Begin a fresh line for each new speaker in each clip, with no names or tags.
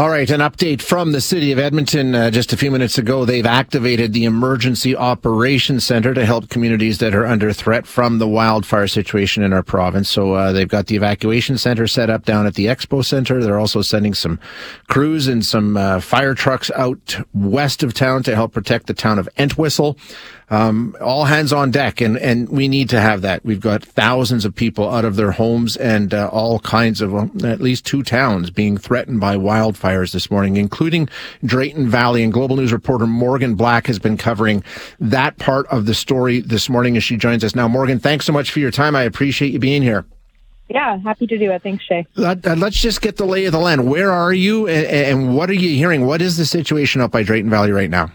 All right, an update from the city of Edmonton. Uh, just a few minutes ago, they've activated the Emergency Operations Center to help communities that are under threat from the wildfire situation in our province. So uh, they've got the evacuation center set up down at the Expo Center. They're also sending some crews and some uh, fire trucks out west of town to help protect the town of Entwistle um, all hands on deck, and and we need to have that. We've got thousands of people out of their homes, and uh, all kinds of um, at least two towns being threatened by wildfires this morning, including Drayton Valley. And Global News reporter Morgan Black has been covering that part of the story this morning as she joins us now. Morgan, thanks so much for your time. I appreciate you being here.
Yeah, happy to do it. Thanks, Shay.
Us uh, just get the lay of the land. Where are you, and what are you hearing? What is the situation up by Drayton Valley right now?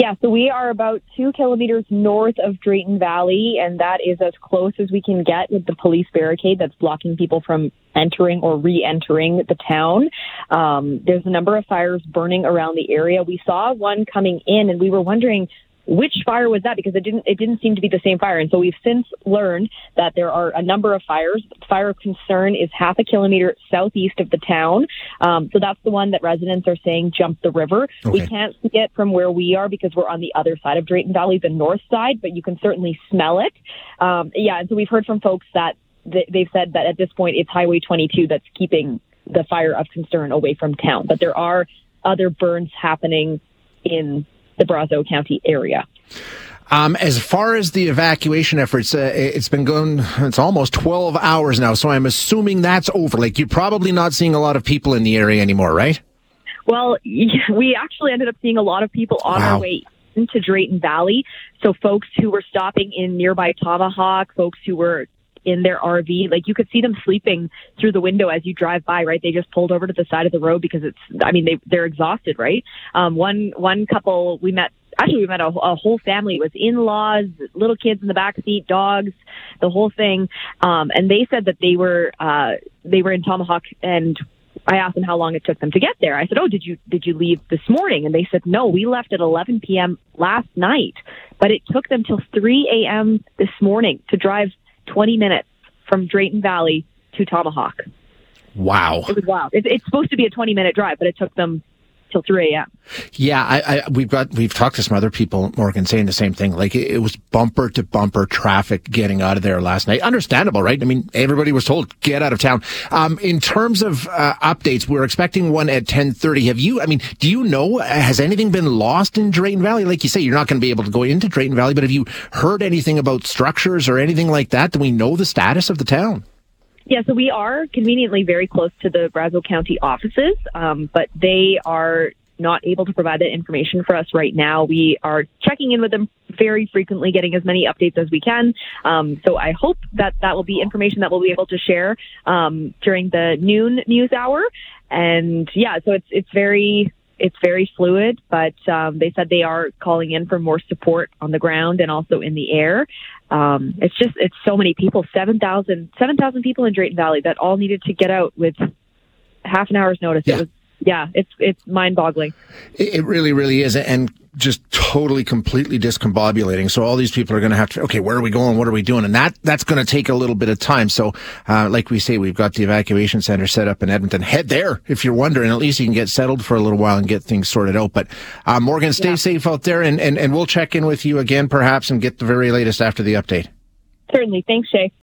Yeah, so we are about two kilometers north of Drayton Valley, and that is as close as we can get with the police barricade that's blocking people from entering or re-entering the town. Um, there's a number of fires burning around the area. We saw one coming in, and we were wondering which fire was that? Because it didn't it didn't seem to be the same fire. And so we've since learned that there are a number of fires. Fire of concern is half a kilometer southeast of the town. Um, so that's the one that residents are saying jumped the river. Okay. we can't see it from where we are because we're on the other side of drayton valley the north side but you can certainly smell it. Um, yeah and so we've heard from folks that they've said that at this point it's highway 22 that's keeping the fire of concern away from town. But there are other burns happening in the Brazeau County area.
Um, as far as the evacuation efforts, uh, it's been going, it's almost 12 hours now. So I'm assuming that's over. Like you're probably not seeing a lot of people in the area anymore, right?
Well, we actually ended up seeing a lot of people on wow. our way into Drayton Valley. So folks who were stopping in nearby Tomahawk, folks who were in their RV. Like you could see them sleeping through the window as you drive by, right? They just pulled over to the side of the road because it's, I mean, they, they're exhausted, right? Um, one, one couple we met actually we met a, a whole family it was in-laws little kids in the back seat dogs the whole thing um and they said that they were uh they were in tomahawk and I asked them how long it took them to get there. I said, "Oh, did you did you leave this morning?" And they said, "No, we left at 11 p.m. last night, but it took them till 3 a.m. this morning to drive 20 minutes from Drayton Valley to Tomahawk.
Wow.
It was wild. It, it's supposed to be a 20 minute drive, but it took them till 3 a.m.
Yeah, I, I, we've got we've talked to some other people, Morgan, saying the same thing. Like it, it, was bumper to bumper traffic getting out of there last night. Understandable, right? I mean, everybody was told get out of town. Um, in terms of uh, updates, we're expecting one at 10:30. Have you? I mean, do you know has anything been lost in Drayton Valley? Like you say, you're not going to be able to go into Drayton Valley, but have you heard anything about structures or anything like that? Do we know the status of the town?
Yeah, so we are conveniently very close to the Brazeau County offices, um, but they are not able to provide that information for us right now. We are checking in with them very frequently, getting as many updates as we can. Um, so I hope that that will be information that we'll be able to share um, during the noon news hour. And yeah, so it's it's very it's very fluid, but um, they said they are calling in for more support on the ground and also in the air. Um, it's just it's so many people 7,000 7, people in Drayton Valley that all needed to get out with half an hour's notice. Yeah. It was yeah, it's it's mind boggling.
It really, really is, and just totally, completely discombobulating. So all these people are going to have to, okay, where are we going? What are we doing? And that that's going to take a little bit of time. So, uh, like we say, we've got the evacuation center set up in Edmonton. Head there if you're wondering. At least you can get settled for a little while and get things sorted out. But uh, Morgan, stay yeah. safe out there, and, and and we'll check in with you again perhaps and get the very latest after the update.
Certainly. Thanks, Shay.